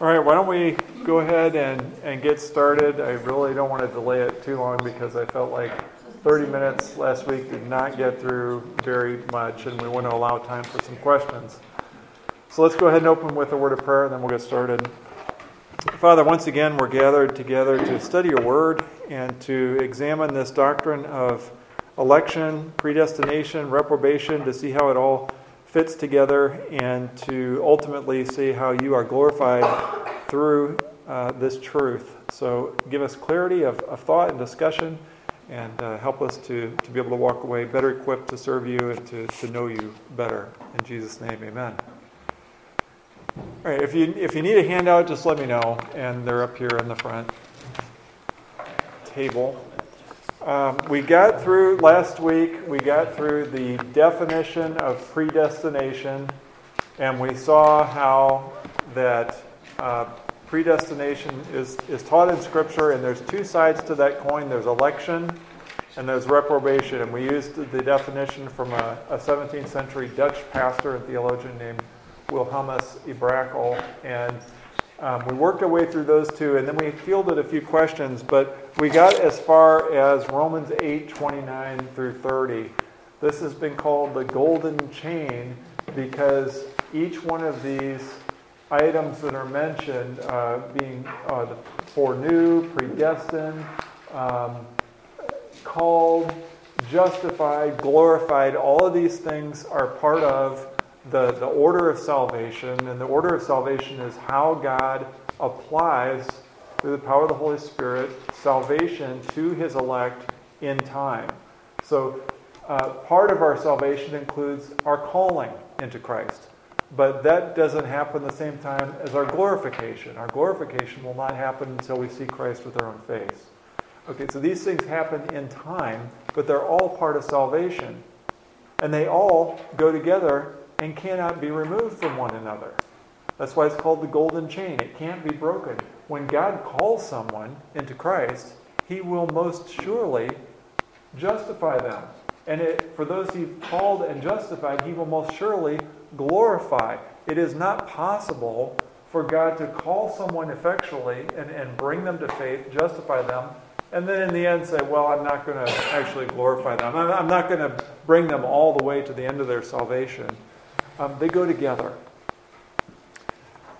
All right, why don't we go ahead and, and get started? I really don't want to delay it too long because I felt like 30 minutes last week did not get through very much, and we want to allow time for some questions. So let's go ahead and open with a word of prayer, and then we'll get started. Father, once again, we're gathered together to study your word and to examine this doctrine of election, predestination, reprobation, to see how it all fits together and to ultimately see how you are glorified through uh, this truth. So give us clarity of, of thought and discussion and uh, help us to, to be able to walk away better equipped to serve you and to, to know you better. In Jesus' name, amen. All right, if you, if you need a handout, just let me know, and they're up here in the front table. Um, we got through last week, we got through the definition of predestination, and we saw how that uh, predestination is, is taught in Scripture, and there's two sides to that coin there's election and there's reprobation. And we used the definition from a, a 17th century Dutch pastor and theologian named Wilhelmus à Brakel. And um, we worked our way through those two, and then we fielded a few questions, but we got as far as Romans 8 29 through 30. This has been called the golden chain because each one of these items that are mentioned, uh, being uh, the foreknew, predestined, um, called, justified, glorified, all of these things are part of the, the order of salvation, and the order of salvation is how God applies, through the power of the Holy Spirit, salvation to his elect in time. So, uh, part of our salvation includes our calling into Christ. But that doesn't happen the same time as our glorification. Our glorification will not happen until we see Christ with our own face. Okay, so these things happen in time, but they're all part of salvation. And they all go together and cannot be removed from one another. That's why it's called the golden chain. It can't be broken. When God calls someone into Christ, he will most surely justify them. And it, for those he called and justified, he will most surely glorify. It is not possible for God to call someone effectually and, and bring them to faith, justify them, and then in the end say, well, I'm not going to actually glorify them. I'm, I'm not going to bring them all the way to the end of their salvation. Um, they go together.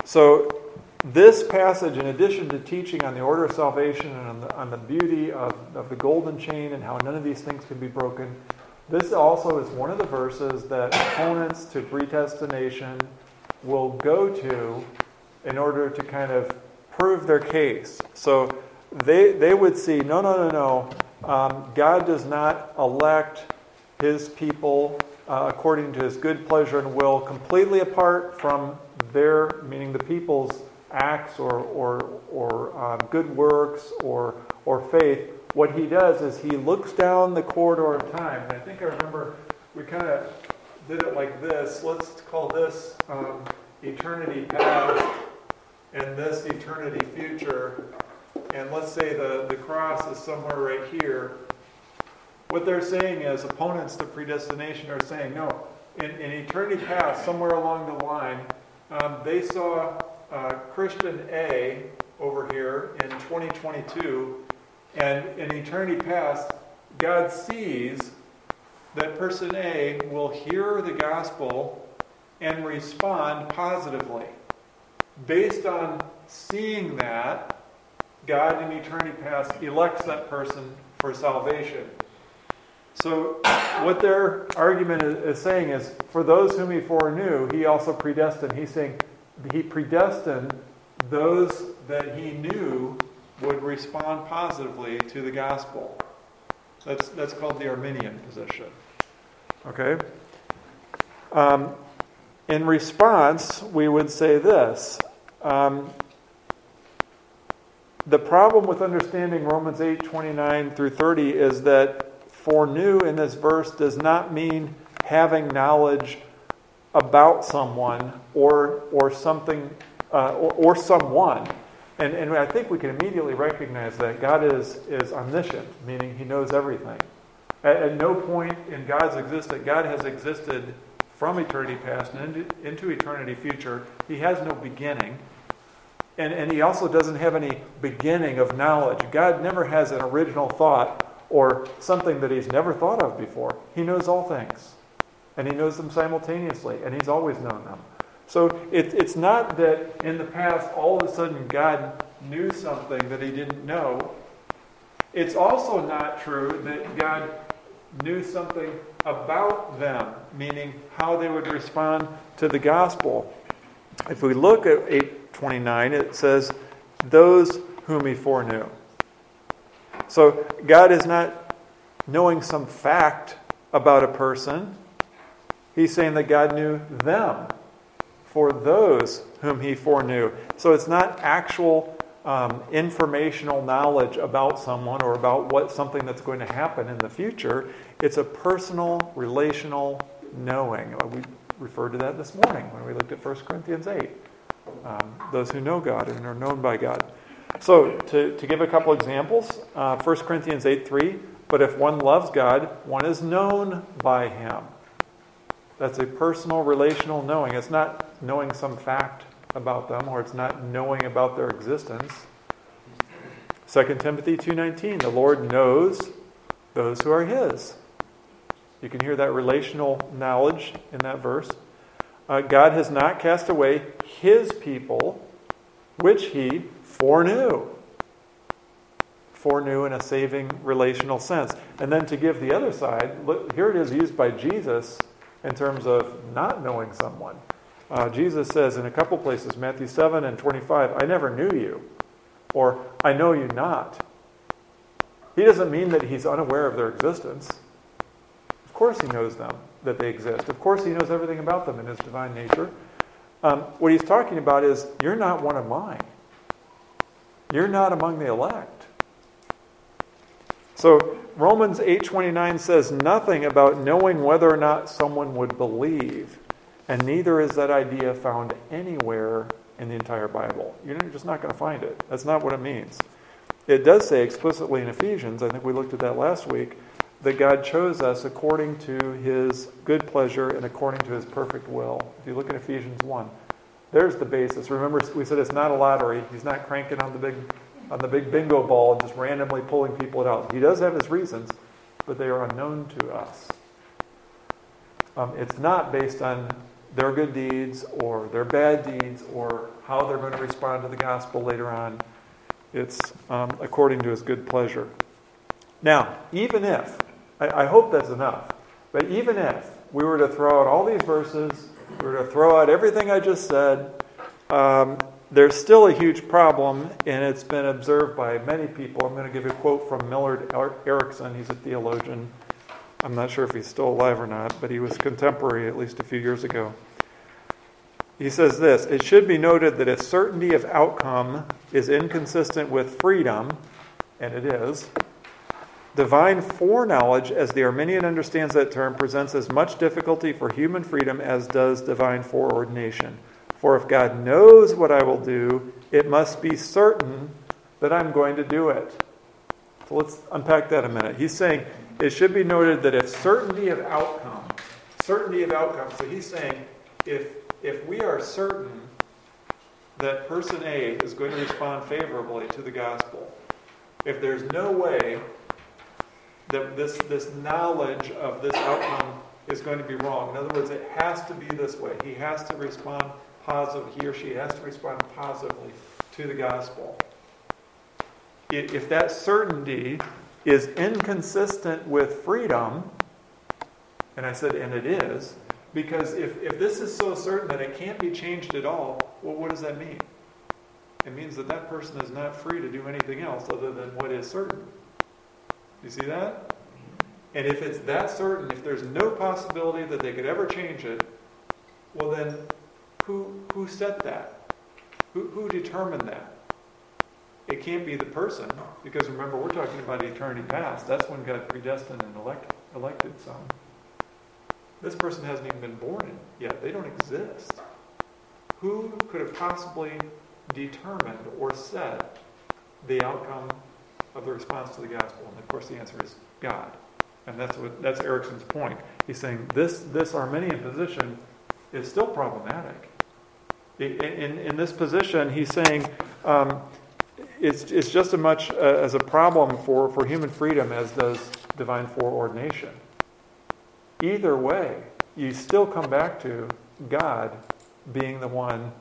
So, this passage, in addition to teaching on the order of salvation and on the, on the beauty of, of the golden chain and how none of these things can be broken, this also is one of the verses that opponents to predestination will go to in order to kind of prove their case. So they, they would see no, no, no, no. Um, God does not elect his people uh, according to his good pleasure and will, completely apart from their, meaning the people's acts or, or, or uh, good works or, or faith. What he does is he looks down the corridor of time. And I think I remember we kind of did it like this. Let's call this um, eternity past and this eternity future. And let's say the, the cross is somewhere right here. What they're saying is, opponents to predestination are saying, no, in, in eternity past, somewhere along the line, um, they saw uh, Christian A over here in 2022, and in eternity past, God sees that person A will hear the gospel and respond positively. Based on seeing that, God in eternity past elects that person for salvation. So, what their argument is, saying is for those whom he foreknew, he also predestined. He's saying he predestined those that he knew would respond positively to the gospel. That's, that's called the Arminian position. Okay? Um, in response, we would say this. Um, the problem with understanding Romans 8 29 through 30 is that foreknew in this verse does not mean having knowledge about someone or, or something uh, or, or, someone. And, and I think we can immediately recognize that God is, is omniscient, meaning he knows everything. At, at no point in God's existence, God has existed from eternity past and into, into eternity future. He has no beginning. and, and he also doesn't have any beginning of knowledge. God never has an original thought or something that he's never thought of before. He knows all things, and he knows them simultaneously, and he's always known them. So it, it's not that in the past all of a sudden God knew something that he didn't know. It's also not true that God knew something about them, meaning how they would respond to the gospel. If we look at 829, it says, Those whom he foreknew. So God is not knowing some fact about a person. He's saying that God knew them for those whom he foreknew. So it's not actual um, informational knowledge about someone or about what something that's going to happen in the future. It's a personal, relational knowing. We referred to that this morning when we looked at 1 Corinthians 8. Um, those who know God and are known by God. So, to, to give a couple examples, uh, 1 Corinthians 8 3, but if one loves God, one is known by him. That's a personal, relational knowing. It's not knowing some fact about them or it's not knowing about their existence. 2 Timothy 2:19 The Lord knows those who are his. You can hear that relational knowledge in that verse. Uh, God has not cast away his people which he foreknew. Foreknew in a saving relational sense. And then to give the other side, look, here it is used by Jesus in terms of not knowing someone. Uh, Jesus says in a couple places, Matthew 7 and 25, I never knew you, or I know you not. He doesn't mean that he's unaware of their existence. Of course, he knows them, that they exist. Of course, he knows everything about them in his divine nature. Um, what he's talking about is, you're not one of mine. You're not among the elect. So Romans 8:29 says nothing about knowing whether or not someone would believe. And neither is that idea found anywhere in the entire Bible. You're just not going to find it. That's not what it means. It does say explicitly in Ephesians, I think we looked at that last week, that God chose us according to his good pleasure and according to his perfect will. If you look at Ephesians 1, there's the basis. Remember, we said it's not a lottery. He's not cranking on the big, on the big bingo ball and just randomly pulling people out. He does have his reasons, but they are unknown to us. Um, it's not based on their good deeds or their bad deeds or how they're going to respond to the gospel later on. It's um, according to his good pleasure. Now, even if, I, I hope that's enough, but even if we were to throw out all these verses, were to throw out everything I just said, um, there's still a huge problem, and it's been observed by many people. I'm going to give a quote from Millard Erickson. He's a theologian I'm not sure if he's still alive or not, but he was contemporary at least a few years ago. He says this It should be noted that if certainty of outcome is inconsistent with freedom, and it is, divine foreknowledge, as the Arminian understands that term, presents as much difficulty for human freedom as does divine foreordination. For if God knows what I will do, it must be certain that I'm going to do it. So let's unpack that a minute. He's saying it should be noted that if certainty of outcome, certainty of outcome, so he's saying if, if we are certain that person A is going to respond favorably to the gospel, if there's no way that this, this knowledge of this outcome is going to be wrong, in other words, it has to be this way. He has to respond positively, he or she has to respond positively to the gospel. If that certainty is inconsistent with freedom, and I said, and it is, because if, if this is so certain that it can't be changed at all, well, what does that mean? It means that that person is not free to do anything else other than what is certain. You see that? And if it's that certain, if there's no possibility that they could ever change it, well then, who, who set that? Who, who determined that? It can't be the person, because remember, we're talking about eternity past. That's when God predestined and elect, elected some. This person hasn't even been born yet. They don't exist. Who could have possibly determined or set the outcome of the response to the gospel? And of course, the answer is God. And that's what that's Erickson's point. He's saying this this Arminian position is still problematic. In, in, in this position, he's saying Um, it's, it's just as much uh, as a problem for, for human freedom as does divine foreordination. Either way, you still come back to God being the one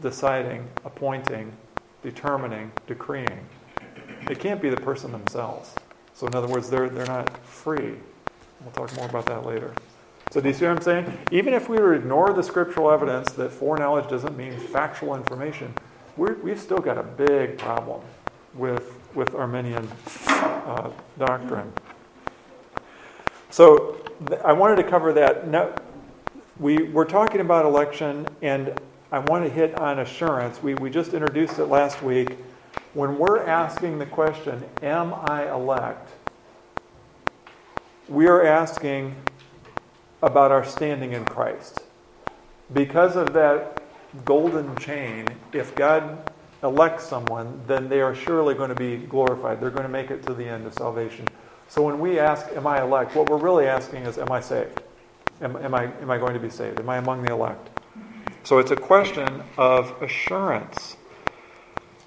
deciding, appointing, determining, decreeing. It can't be the person themselves. So, in other words, they're, they're not free. We'll talk more about that later. So, do you see what I'm saying? Even if we were to ignore the scriptural evidence that foreknowledge doesn't mean factual information, we have still got a big problem with, with Arminian uh, doctrine. So, th- I wanted to cover that. Now, we, we're talking about election, and I want to hit on assurance. We, we just introduced it last week. When we're asking the question, Am I elect? we are asking about our standing in Christ. Because of that golden chain, if God elects someone, then they are surely going to be glorified. They're going to make it to the end of salvation. So when we ask, Am I elect? what we're really asking is, Am I saved? Am, am, I, am I going to be saved? Am I among the elect? So it's a question of assurance.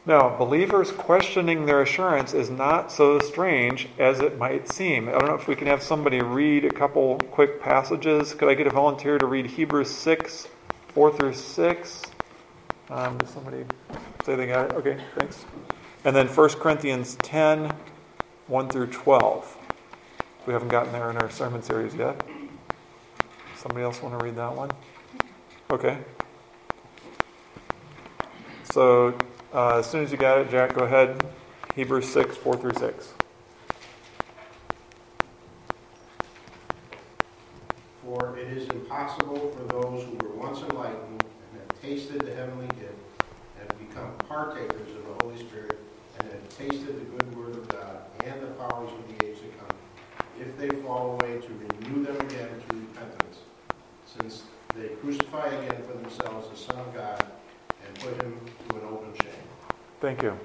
Now, believers questioning their assurance is not so strange as it might seem. I don't know if we can have somebody read a couple quick passages. Could I get a volunteer to read Hebrews 6, 4 through 6? Um, does somebody say they got it? Okay, thanks. And then 1 Corinthians 10, 1 through 12. We haven't gotten there in our sermon series yet. Somebody else want to read that one? Okay. So, uh, as soon as you got it, Jack, go ahead. Hebrews 6, 4 through 6. For it is impossible for those who were once enlightened and have tasted the heavenly gift, and have become partakers of the Holy Spirit, and have tasted the good word of God and the powers of the age to come, if they fall away, to renew them again to repentance since they crucify again for themselves the Son of God and put him to an open shame. Thank you.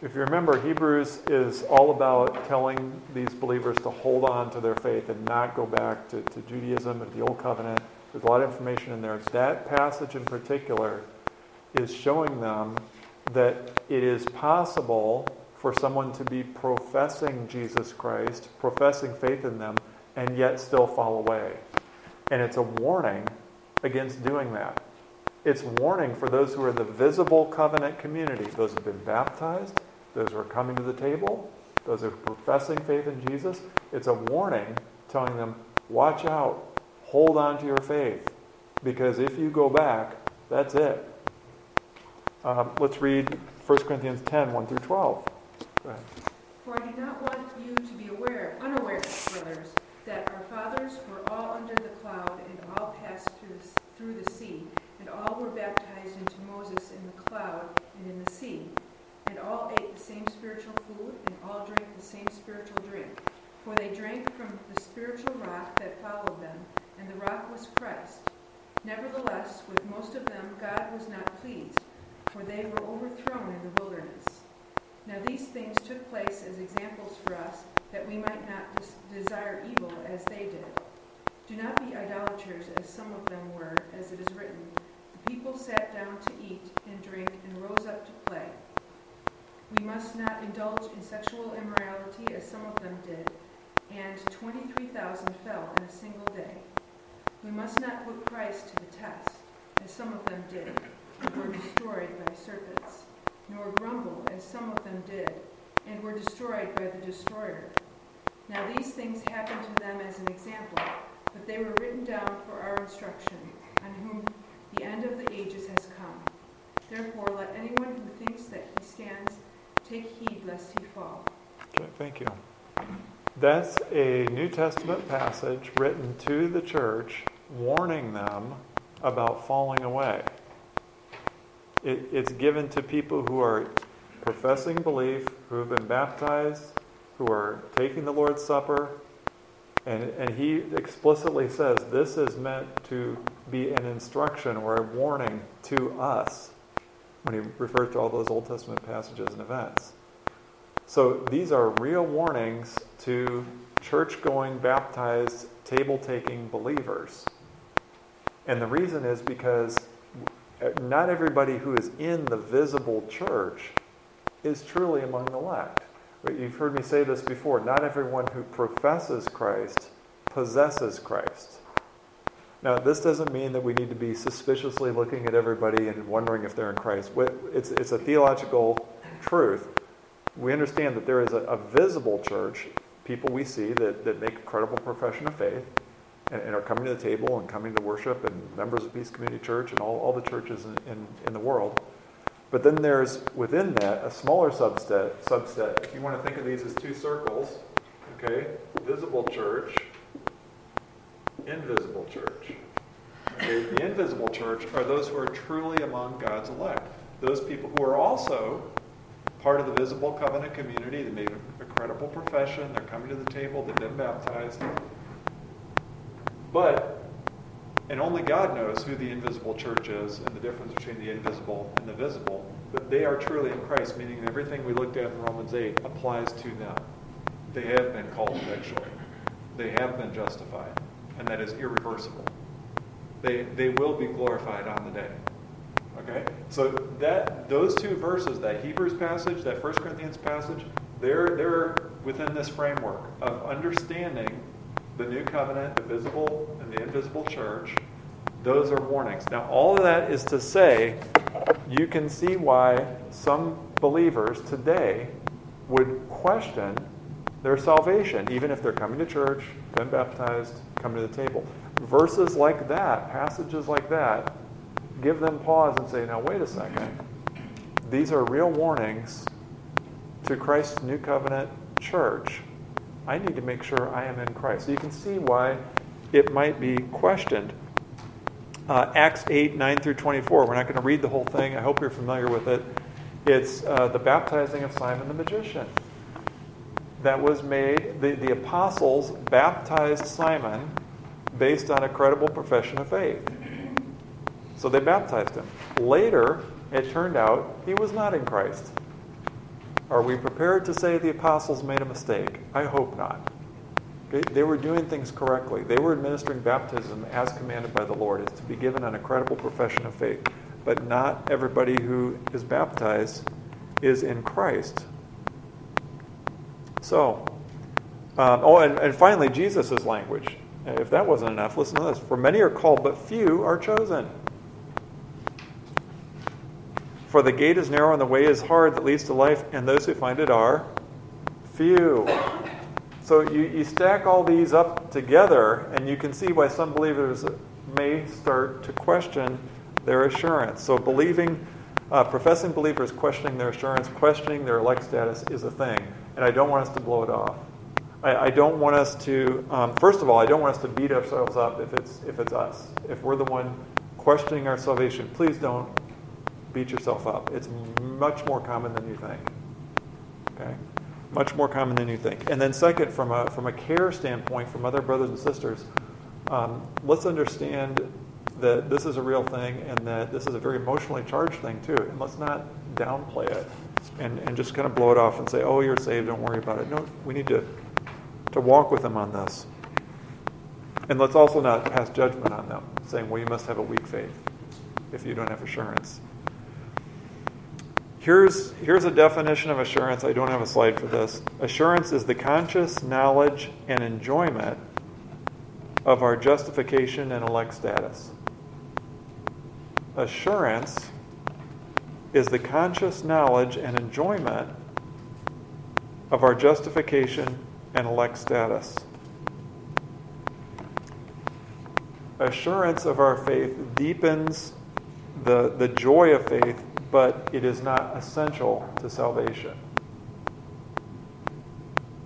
If you remember, Hebrews is all about telling these believers to hold on to their faith and not go back to, to Judaism and the Old Covenant. There's a lot of information in there. That passage in particular is showing them that it is possible for someone to be professing Jesus Christ, professing faith in them, and yet still fall away. And it's a warning against doing that. It's warning for those who are the visible covenant community, those who have been baptized, those who are coming to the table, those who are professing faith in Jesus. It's a warning telling them, watch out, hold on to your faith, because if you go back, that's it. Um, let's read 1 Corinthians 10 1 through 12. Go ahead. For I do not want you to be aware, unaware, brothers, that our fathers were all under the cloud and all passed through the, through the sea, and all were baptized into Moses in the cloud and in the sea, and all ate the same spiritual food, and all drank the same spiritual drink. For they drank from the spiritual rock that followed them, and the rock was Christ. Nevertheless, with most of them God was not pleased, for they were overthrown in the wilderness. Now these things took place as examples for us that we might not des- desire evil as they did. Do not be idolaters, as some of them were, as it is written. The people sat down to eat and drink and rose up to play. We must not indulge in sexual immorality, as some of them did, and 23,000 fell in a single day. We must not put Christ to the test, as some of them did, and were destroyed by serpents, nor grumble, as some of them did, and were destroyed by the destroyer. Now these things happened to them as an example, but they were written down for our instruction, on whom the end of the ages has come. Therefore, let anyone who thinks that he stands take heed lest he fall. Okay, thank you. That's a New Testament passage written to the church, warning them about falling away. It, it's given to people who are professing belief, who have been baptized, who are taking the Lord's Supper, and, and he explicitly says this is meant to be an instruction or a warning to us when he refers to all those Old Testament passages and events. So these are real warnings to church going, baptized, table taking believers. And the reason is because not everybody who is in the visible church is truly among the elect. You've heard me say this before not everyone who professes Christ possesses Christ. Now, this doesn't mean that we need to be suspiciously looking at everybody and wondering if they're in Christ. It's, it's a theological truth. We understand that there is a, a visible church, people we see that, that make a credible profession of faith and, and, are coming to the table and coming to worship and members of Peace Community Church and all, all the churches in, in, in the world. But then there's within that a smaller subset, subset. If you want to think of these as two circles, okay, visible church, invisible church. Okay, the invisible church are those who are truly among God's elect. Those people who are also part of the visible covenant community. They made a, credible profession. They're coming to the table. They've been baptized. But, and only God knows who the invisible church is and the difference between the invisible and the visible. But they are truly in Christ, meaning everything we looked at in Romans 8 applies to them. They have been called effectually. They have been justified. And that is irreversible. They, they will be glorified on the day. Okay? So that those two verses, that Hebrews passage, that 1 Corinthians passage, they're, they're within this framework of understanding the new covenant, the visible and the invisible church. Those are warnings. Now, all of that is to say, you can see why some believers today would question their salvation, even if they're coming to church, been baptized, coming to the table. Verses like that, passages like that, give them pause and say, now, wait a second. These are real warnings to Christ's new covenant church. I need to make sure I am in Christ. So you can see why it might be questioned. Uh, Acts 8, 9 through 24. We're not going to read the whole thing. I hope you're familiar with it. It's uh, the baptizing of Simon the magician. That was made, the, the apostles baptized Simon based on a credible profession of faith. So they baptized him. Later, it turned out he was not in Christ. Are we prepared to say the apostles made a mistake? I hope not. Okay? They were doing things correctly. They were administering baptism as commanded by the Lord, It's to be given an incredible profession of faith. But not everybody who is baptized is in Christ. So, um, oh, and, and finally, Jesus' language. If that wasn't enough, listen to this. For many are called, but few are chosen. For the gate is narrow and the way is hard that leads to life, and those who find it are few. So you, you stack all these up together, and you can see why some believers may start to question their assurance. So believing, uh, professing believers questioning their assurance, questioning their elect status is a thing, and I don't want us to blow it off. I, don't want us to. Um, first of all, I don't want us to beat ourselves up if it's if it's us, if we're the one questioning our salvation. Please don't beat yourself up. It's much more common than you think. Okay? Much more common than you think. And then, second, from a, from a care standpoint, from other brothers and sisters, um, let's understand that this is a real thing and that this is a very emotionally charged thing, too. And let's not downplay it and, and just kind of blow it off and say, oh, you're saved, don't worry about it. No, we need to, to walk with them on this. And let's also not pass judgment on them, saying, well, you must have a weak faith if you don't have assurance. Here's, here's a definition of assurance. I don't have a slide for this. Assurance is the conscious knowledge and enjoyment of our justification and elect status. Assurance is the conscious knowledge and enjoyment of our justification and elect status. Assurance of our faith deepens the, the joy of faith but it is not essential to salvation.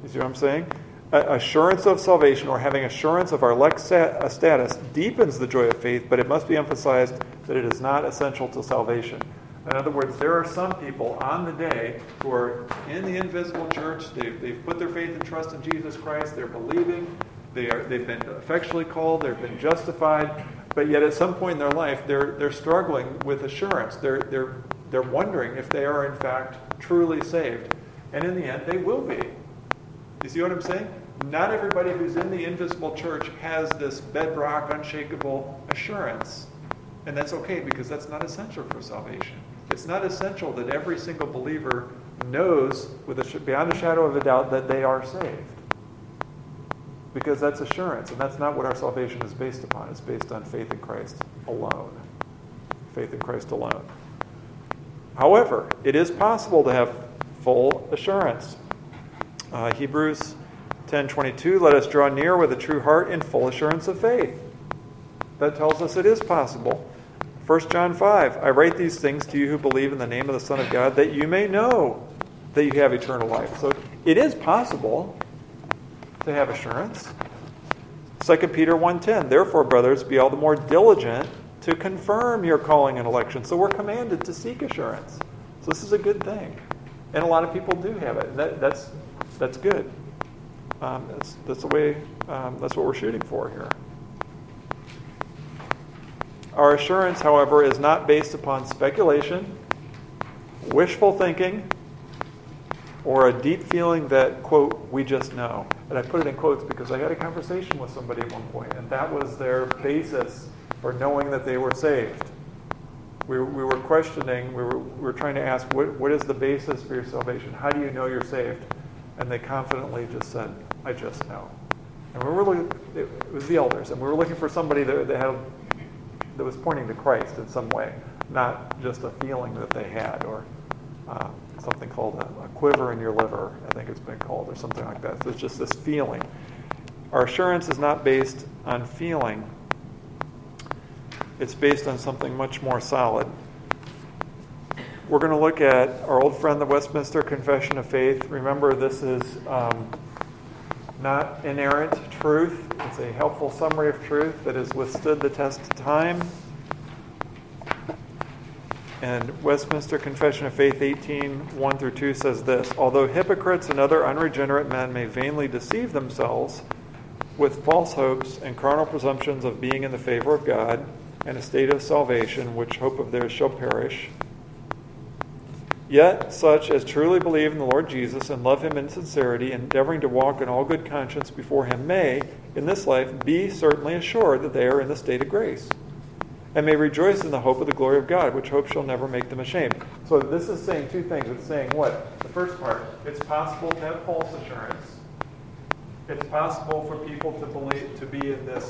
You see what I'm saying? Assurance of salvation or having assurance of our elect uh, status deepens the joy of faith, but it must be emphasized that it is not essential to salvation. In other words, there are some people on the day who are in the invisible church. They've, they've put their faith and trust in Jesus Christ. They're believing. They are, they've been effectually called. They've been justified. But yet, at some point in their life, they're, they're struggling with assurance. They're, they're they're wondering if they are in fact truly saved. And in the end, they will be. You see what I'm saying? Not everybody who's in the invisible church has this bedrock, unshakable assurance. And that's okay because that's not essential for salvation. It's not essential that every single believer knows with a, beyond a shadow of a doubt that they are saved. Because that's assurance, and that's not what our salvation is based upon. It's based on faith in Christ alone. Faith in Christ alone. However, it is possible to have full assurance. Uh, Hebrews 10:22 let us draw near with a true heart in full assurance of faith. That tells us it is possible. 1 John 5 I write these things to you who believe in the name of the Son of God that you may know that you have eternal life. So it is possible to have assurance. 2 Peter 1:10 Therefore brothers be all the more diligent to confirm your calling and election. So we're commanded to seek assurance. So this is a good thing. And a lot of people do have it. That, that's, that's good. Um, that's, that's the way, um, that's what we're shooting for here. Our assurance, however, is not based upon speculation, wishful thinking, or a deep feeling that, quote, we just know. And I put it in quotes because I had a conversation with somebody at one point, and that was their basis for knowing that they were saved. We, we were questioning, we were, we were trying to ask, what, what is the basis for your salvation? How do you know you're saved? And they confidently just said, I just know. And we were looking, it was the elders, and we were looking for somebody that, that, had, that was pointing to Christ in some way, not just a feeling that they had or uh, something called a, a, quiver in your liver, I think it's been called, or something like that. So it's just this feeling. Our assurance is not based on feeling, it's based on something much more solid. We're going to look at our old friend, the Westminster Confession of Faith. Remember, this is um, not inerrant truth, it's a helpful summary of truth that has withstood the test of time. And Westminster Confession of Faith 18 1 through 2 says this Although hypocrites and other unregenerate men may vainly deceive themselves with false hopes and carnal presumptions of being in the favor of God, and a state of salvation, which hope of theirs shall perish. Yet such as truly believe in the Lord Jesus and love him in sincerity, endeavoring to walk in all good conscience before him, may, in this life, be certainly assured that they are in the state of grace, and may rejoice in the hope of the glory of God, which hope shall never make them ashamed. So this is saying two things. It's saying what? The first part, it's possible to have false assurance. It's possible for people to believe to be in this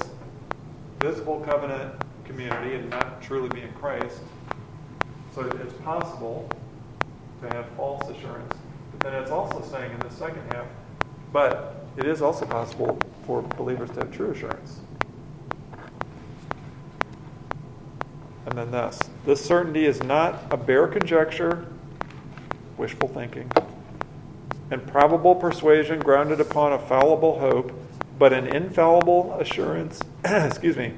visible covenant community and not truly be in Christ. So it's possible to have false assurance. But then it's also saying in the second half, but it is also possible for believers to have true assurance. And then this this certainty is not a bare conjecture, wishful thinking, and probable persuasion grounded upon a fallible hope, but an infallible assurance, excuse me,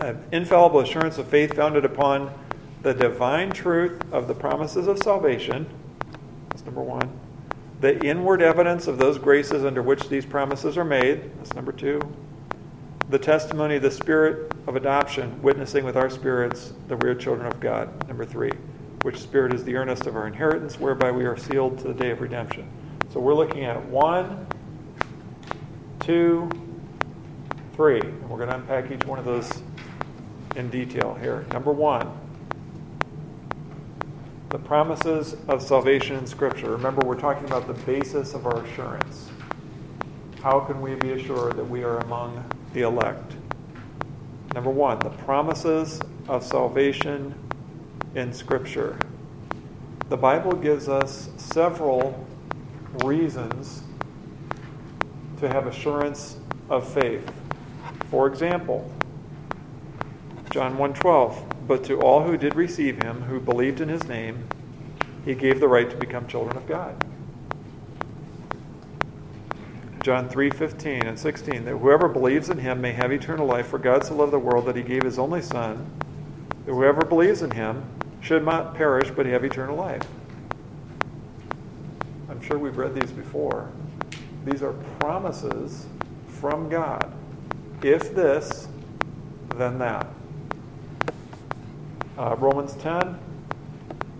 an infallible assurance of faith founded upon the divine truth of the promises of salvation. That's number one. The inward evidence of those graces under which these promises are made. That's number two. The testimony of the Spirit of adoption, witnessing with our spirits that we are children of God. Number three. Which Spirit is the earnest of our inheritance, whereby we are sealed to the day of redemption. So we're looking at one, two, three. And we're going to unpack each one of those in detail here. Number one, the promises of salvation in Scripture. Remember, we're talking about the basis of our assurance. How can we be assured that we are among the elect? Number one, the promises of salvation in Scripture. The Bible gives us several reasons to have assurance of faith. For example, John 1:12 But to all who did receive him who believed in his name he gave the right to become children of God. John 3:15 and 16 that whoever believes in him may have eternal life for God so loved the world that he gave his only son that whoever believes in him should not perish but have eternal life. I'm sure we've read these before. These are promises from God. If this, then that. Uh, Romans 10.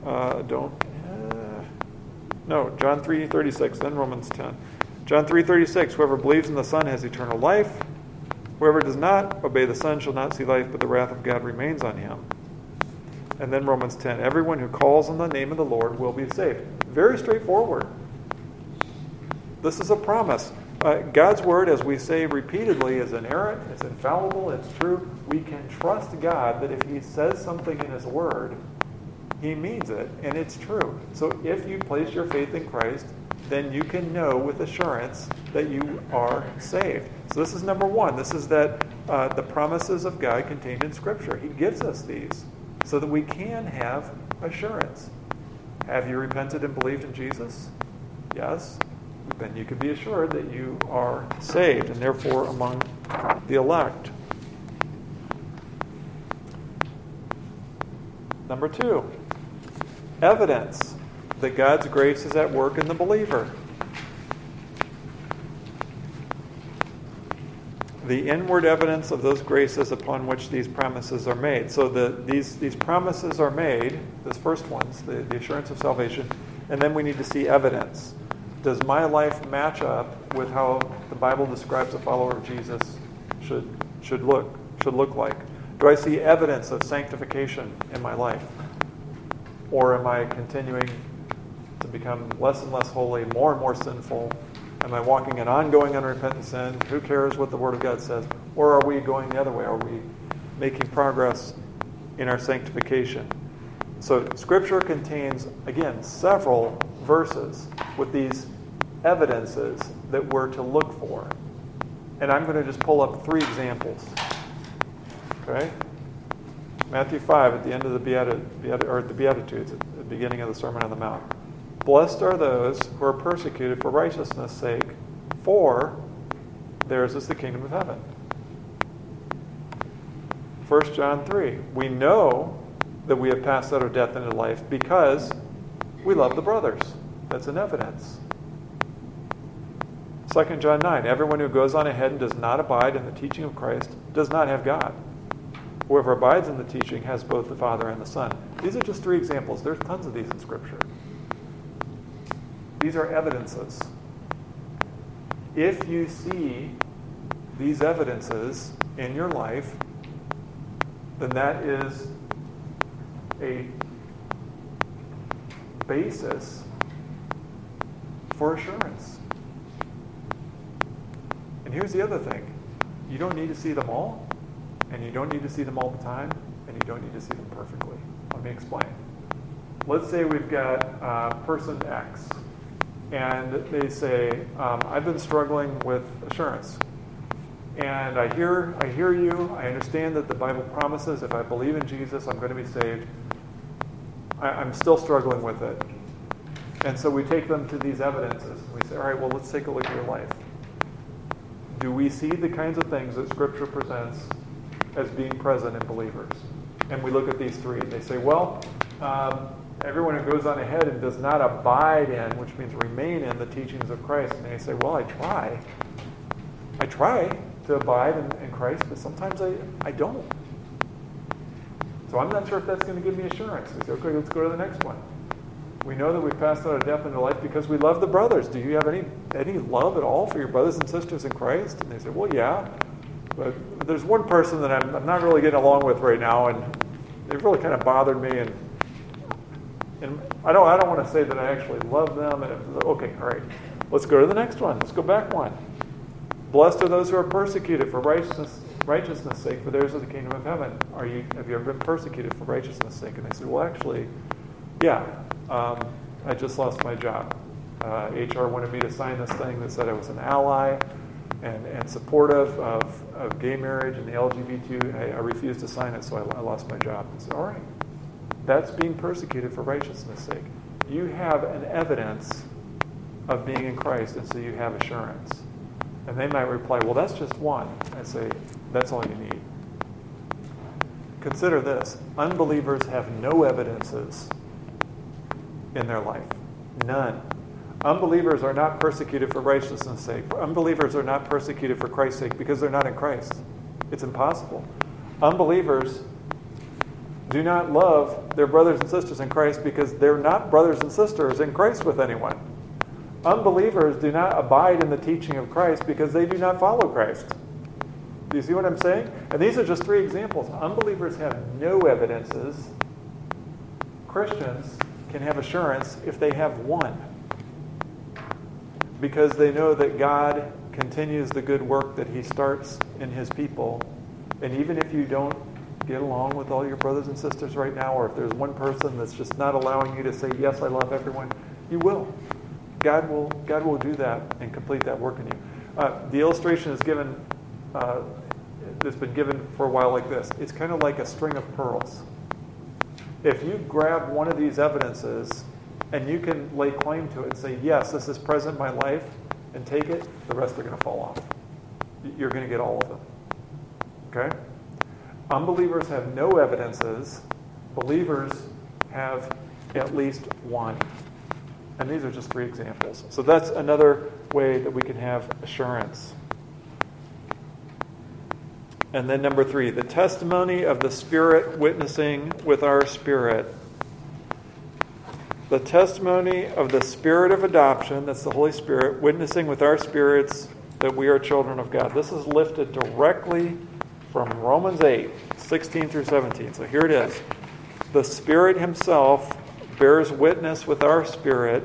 Uh, don't. Uh, no, John 3:36. Then Romans 10. John 3:36. Whoever believes in the Son has eternal life. Whoever does not obey the Son shall not see life, but the wrath of God remains on him. And then Romans 10 everyone who calls on the name of the Lord will be saved. Very straightforward. This is a promise. Uh, God's word, as we say repeatedly, is inerrant, it's infallible, it's true. We can trust God that if He says something in His word, He means it, and it's true. So if you place your faith in Christ, then you can know with assurance that you are saved. So this is number one. This is that uh, the promises of God contained in Scripture. He gives us these so that we can have assurance. Have you repented and believed in Jesus? Yes. Then you can be assured that you are saved and therefore among the elect. Number two, evidence that God's grace is at work in the believer. the inward evidence of those graces upon which these promises are made. So the, these, these promises are made, this first ones, the, the assurance of salvation, and then we need to see evidence. Does my life match up with how the Bible describes a follower of Jesus should, should look should look like? Do I see evidence of sanctification in my life? Or am I continuing to become less and less holy, more and more sinful, Am I walking in ongoing unrepentant sin? Who cares what the Word of God says? Or are we going the other way? Are we making progress in our sanctification? So, Scripture contains, again, several verses with these evidences that we're to look for. And I'm going to just pull up three examples. Okay? Matthew 5 at the end of the, Beati- or the Beatitudes, at the beginning of the Sermon on the Mount. Blessed are those who are persecuted for righteousness' sake, for theirs is the kingdom of heaven. 1 John 3. We know that we have passed out of death into life because we love the brothers. That's an evidence. 2 John 9. Everyone who goes on ahead and does not abide in the teaching of Christ does not have God. Whoever abides in the teaching has both the Father and the Son. These are just three examples. There's tons of these in Scripture. These are evidences. If you see these evidences in your life, then that is a basis for assurance. And here's the other thing you don't need to see them all, and you don't need to see them all the time, and you don't need to see them perfectly. Let me explain. Let's say we've got uh, person X and they say, um, I've been struggling with assurance. And I hear, I hear you. I understand that the Bible promises if I believe in Jesus, I'm going to be saved. I, I'm still struggling with it. And so we take them to these evidences. And we say, all right, well, let's take a look at your life. Do we see the kinds of things that Scripture presents as being present in believers? And we look at these three. They say, well, um, everyone who goes on ahead and does not abide in, which means remain in the teachings of Christ, and they say, Well, I try. I try to abide in, in Christ, but sometimes I, I don't. So I'm not sure if that's going to give me assurance. We say, Okay, let's go to the next one. We know that we've passed out of death into life because we love the brothers. Do you have any, any love at all for your brothers and sisters in Christ? And they say, Well, yeah. But there's one person that I'm, I'm not really getting along with right now, and they've really kind of bothered me, and and I don't, I don't want to say that I actually love them. And okay, all right. Let's go to the next one. Let's go back one. Blessed are those who are persecuted for righteousness, righteousness' sake, for theirs is the kingdom of heaven. Are you, have you ever been persecuted for righteousness' sake? And they said, well, actually, yeah. Um, I just lost my job. Uh, HR wanted me to sign this thing that said I was an ally and, and supportive of, of gay marriage and the LGBT. I, I refused to sign it, so I, I lost my job. I said, all right. That's being persecuted for righteousness' sake. You have an evidence of being in Christ, and so you have assurance. And they might reply, Well, that's just one. I say, That's all you need. Consider this unbelievers have no evidences in their life. None. Unbelievers are not persecuted for righteousness' sake. Unbelievers are not persecuted for Christ's sake because they're not in Christ. It's impossible. Unbelievers do not love their brothers and sisters in Christ because they're not brothers and sisters in Christ with anyone. Unbelievers do not abide in the teaching of Christ because they do not follow Christ. Do you see what I'm saying? And these are just three examples. Unbelievers have no evidences. Christians can have assurance if they have one. Because they know that God continues the good work that He starts in His people. And even if you don't get along with all your brothers and sisters right now, or if there's one person that's just not allowing you to say, Yes, I love everyone, you will. God will, God will do that and complete that work in you. Uh, the illustration is given, uh, that's been given for a while like this. It's kind of like a string of pearls. If you grab one of these evidences and you can lay claim to it and say, yes, this is present in my life, and take it, the rest are going to fall off. You're going to get all of them. Okay? Unbelievers have no evidences, believers have at least one. And these are just three examples. So that's another way that we can have assurance. And then number three, the testimony of the Spirit witnessing with our spirit. The testimony of the Spirit of adoption, that's the Holy Spirit, witnessing with our spirits that we are children of God. This is lifted directly from Romans 8, 16 through 17. So here it is. The Spirit Himself bears witness with our spirit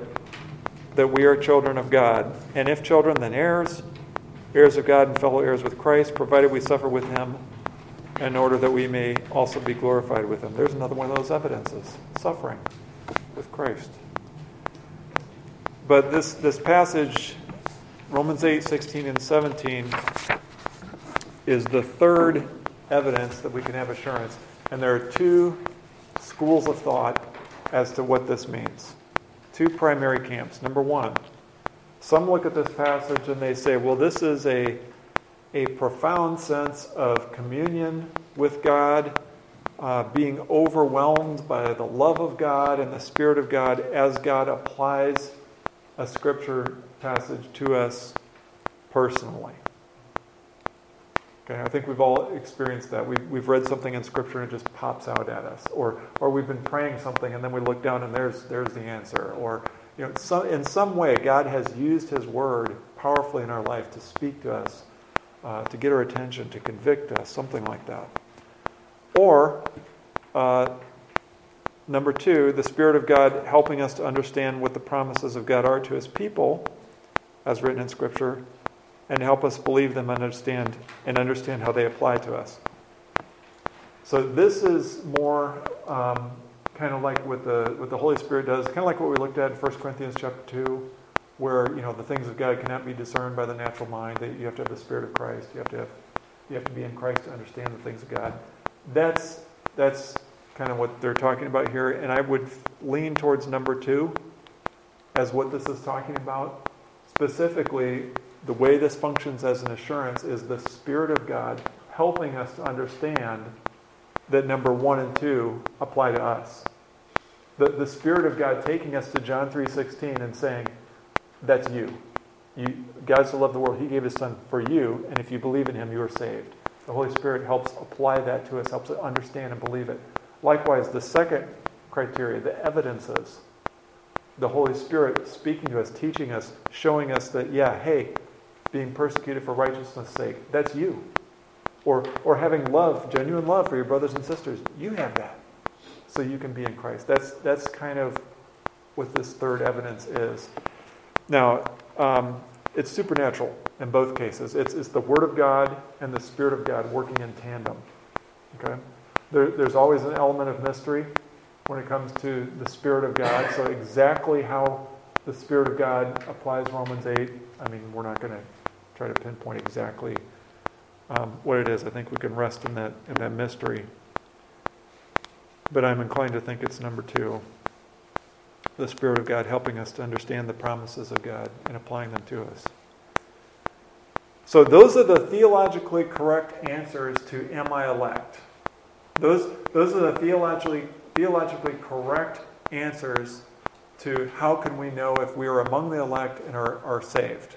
that we are children of God. And if children, then heirs, heirs of God and fellow heirs with Christ, provided we suffer with him in order that we may also be glorified with him. There's another one of those evidences suffering with Christ. But this, this passage, Romans 8, 16, and 17, is the third evidence that we can have assurance. And there are two schools of thought as to what this means. Two primary camps. Number one, some look at this passage and they say, well, this is a, a profound sense of communion with God, uh, being overwhelmed by the love of God and the Spirit of God as God applies a scripture passage to us personally. Okay, I think we've all experienced that. We've, we've read something in Scripture and it just pops out at us. Or, or we've been praying something and then we look down and there's, there's the answer. Or you know, in some way, God has used His Word powerfully in our life to speak to us, uh, to get our attention, to convict us, something like that. Or, uh, number two, the Spirit of God helping us to understand what the promises of God are to His people, as written in Scripture, and help us believe them and understand and understand how they apply to us. So this is more um, kind of like what the what the Holy Spirit does, kind of like what we looked at in 1 Corinthians chapter 2, where you know the things of God cannot be discerned by the natural mind. That you have to have the Spirit of Christ. You have to have you have to be in Christ to understand the things of God. That's that's kind of what they're talking about here, and I would lean towards number two as what this is talking about. Specifically, the way this functions as an assurance is the Spirit of God helping us to understand that number one and two apply to us. The, the Spirit of God taking us to John 3.16 and saying, that's you. you. God so loved the world, He gave His Son for you, and if you believe in Him, you are saved. The Holy Spirit helps apply that to us, helps us understand and believe it. Likewise, the second criteria, the evidences, the Holy Spirit speaking to us, teaching us, showing us that, yeah, hey, being persecuted for righteousness' sake, that's you. Or, or having love, genuine love for your brothers and sisters, you have that. So you can be in Christ. That's, that's kind of what this third evidence is. Now, um, it's supernatural in both cases. It's, it's the Word of God and the Spirit of God working in tandem. Okay? There, there's always an element of mystery when it comes to the Spirit of God. So, exactly how the Spirit of God applies Romans 8, I mean, we're not going to try to pinpoint exactly um, what it is. I think we can rest in that, in that mystery. But I'm inclined to think it's number two the Spirit of God helping us to understand the promises of God and applying them to us. So, those are the theologically correct answers to Am I elect? Those, those are the theologically, theologically correct answers to how can we know if we are among the elect and are, are saved.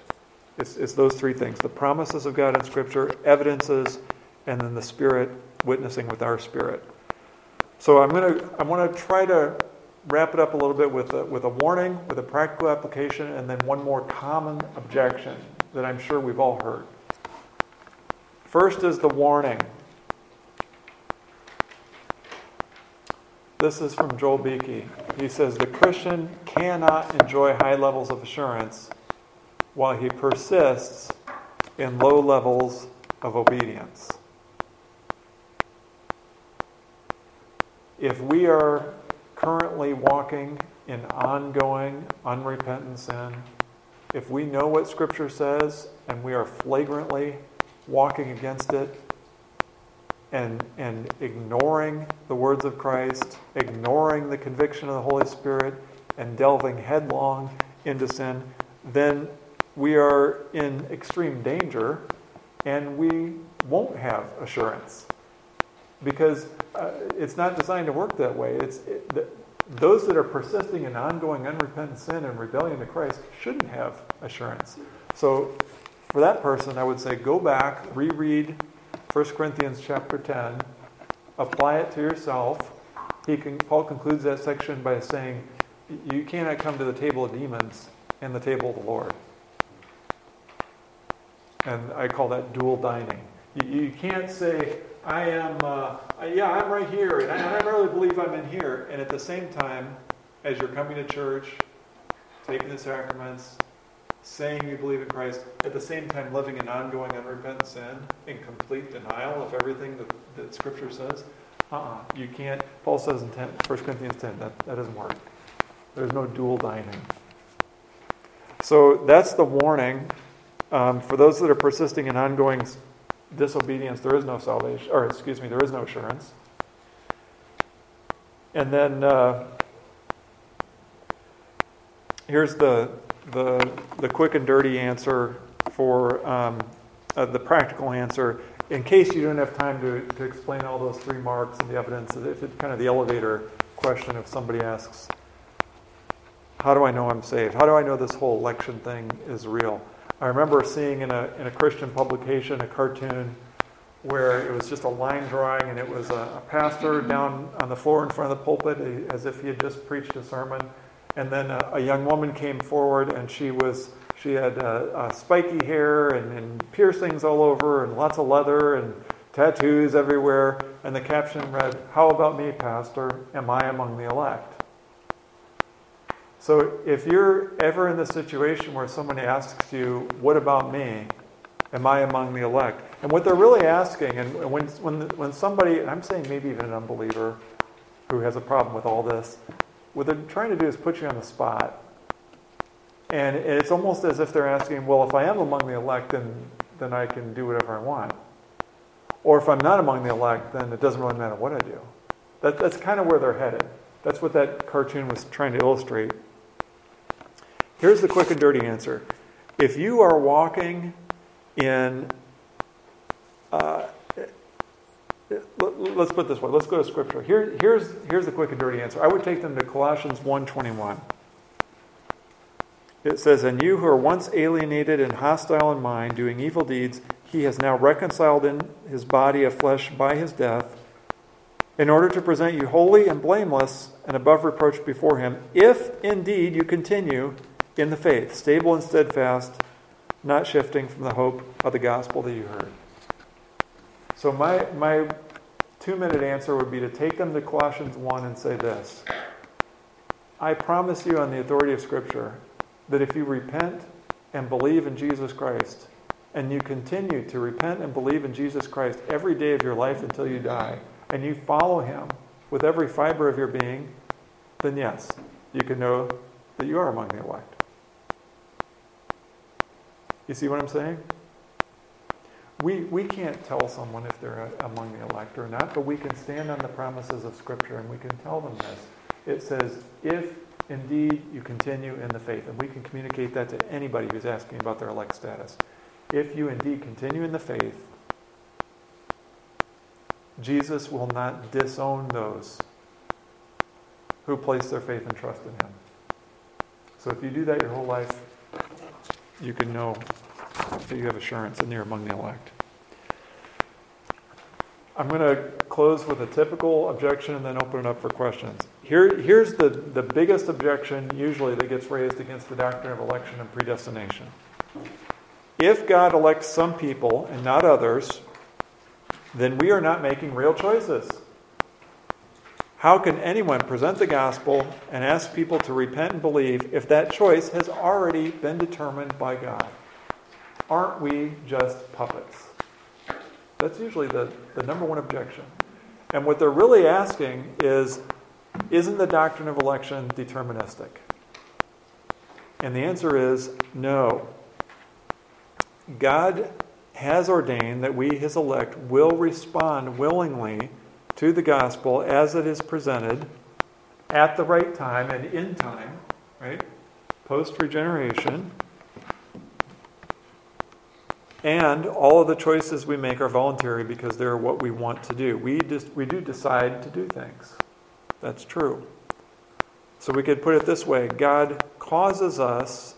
It's, it's those three things the promises of God in Scripture, evidences, and then the Spirit witnessing with our spirit. So I'm going to I want to try to wrap it up a little bit with a, with a warning, with a practical application, and then one more common objection that I'm sure we've all heard. First is the warning. This is from Joel Beeke. He says the Christian cannot enjoy high levels of assurance while he persists in low levels of obedience. If we are currently walking in ongoing, unrepentant sin, if we know what Scripture says and we are flagrantly walking against it and, and ignoring the words of Christ, ignoring the conviction of the Holy Spirit, and delving headlong into sin, then we are in extreme danger and we won't have assurance because uh, it's not designed to work that way. It's it, the, those that are persisting in ongoing unrepentant sin and rebellion to Christ shouldn't have assurance. So, for that person, I would say go back, reread 1 Corinthians chapter 10, apply it to yourself. He can, Paul concludes that section by saying, You cannot come to the table of demons and the table of the Lord. And I call that dual dining. You, you can't say, I am, uh, yeah, I'm right here, and I, and I really believe I'm in here. And at the same time, as you're coming to church, taking the sacraments, saying you believe in Christ, at the same time living in ongoing unrepentant sin, in complete denial of everything that, that Scripture says, uh-uh, you can't. Paul says in 10, 1 Corinthians 10, that, that doesn't work. There's no dual dining. So that's the warning. Um, for those that are persisting in ongoing disobedience, there is no salvation, or excuse me, there is no assurance. And then uh, here's the, the, the quick and dirty answer for um, uh, the practical answer. In case you don't have time to, to explain all those three marks and the evidence, if it's kind of the elevator question, if somebody asks, How do I know I'm saved? How do I know this whole election thing is real? I remember seeing in a, in a Christian publication a cartoon where it was just a line drawing and it was a, a, pastor down on the floor in front of the pulpit as if he had just preached a sermon. And then a, a young woman came forward and she was she had uh, spiky hair and, and piercings all over and lots of leather and tattoos everywhere. And the caption read, How about me, Pastor? Am I among the elect? So if you're ever in the situation where somebody asks you, What about me? Am I among the elect? And what they're really asking, and when, when, when somebody, I'm saying maybe even an unbeliever who has a problem with all this, what they're trying to do is put you on the spot. And it's almost as if they're asking, well, if I am among the elect, then, then I can do whatever I want. Or if I'm not among the elect, then it doesn't really matter what I do. That, that's kind of where they're headed. That's what that cartoon was trying to illustrate. Here's the quick and dirty answer. If you are walking in, uh, let's put this way. Let's go to Scripture. Here, here's, here's the quick and dirty answer. I would take them to Colossians 1.21. It says, And you who are once alienated and hostile in mind, doing evil deeds, he has now reconciled in his body of flesh by his death, in order to present you holy and blameless and above reproach before him, if indeed you continue in the faith, stable and steadfast, not shifting from the hope of the gospel that you heard. So, my, my two minute answer would be to take them to Colossians 1 and say this I promise you, on the authority of Scripture, that if you repent and believe in Jesus Christ, and you continue to repent and believe in Jesus Christ every day of your life until you die, and you follow Him with every fiber of your being, then yes, you can know that you are among the elect. You see what I'm saying? We, we can't tell someone if they're uh, among the elect or not, but we can stand on the promises of Scripture and we can tell them this. It says, if indeed you continue in the faith, and we can communicate that to anybody who's asking about their elect status. If you indeed continue in the faith, Jesus will not disown those who place their faith and trust in Him. So if you do that your whole life, you can know that you have assurance and you're among the elect. I'm going to close with a typical objection and then open it up for questions. Here, here's the, the biggest objection usually that gets raised against the doctrine of election and predestination. If God elects some people and not others, then we are not making real choices. How can anyone present the gospel and ask people to repent and believe if that choice has already been determined by God? Aren't we just puppets? That's usually the, the number one objection. And what they're really asking is Isn't the doctrine of election deterministic? And the answer is no. God has ordained that we, his elect, will respond willingly to the gospel as it is presented at the right time and in time, right? Post regeneration. And all of the choices we make are voluntary because they're what we want to do. We, just, we do decide to do things. That's true. So we could put it this way God causes us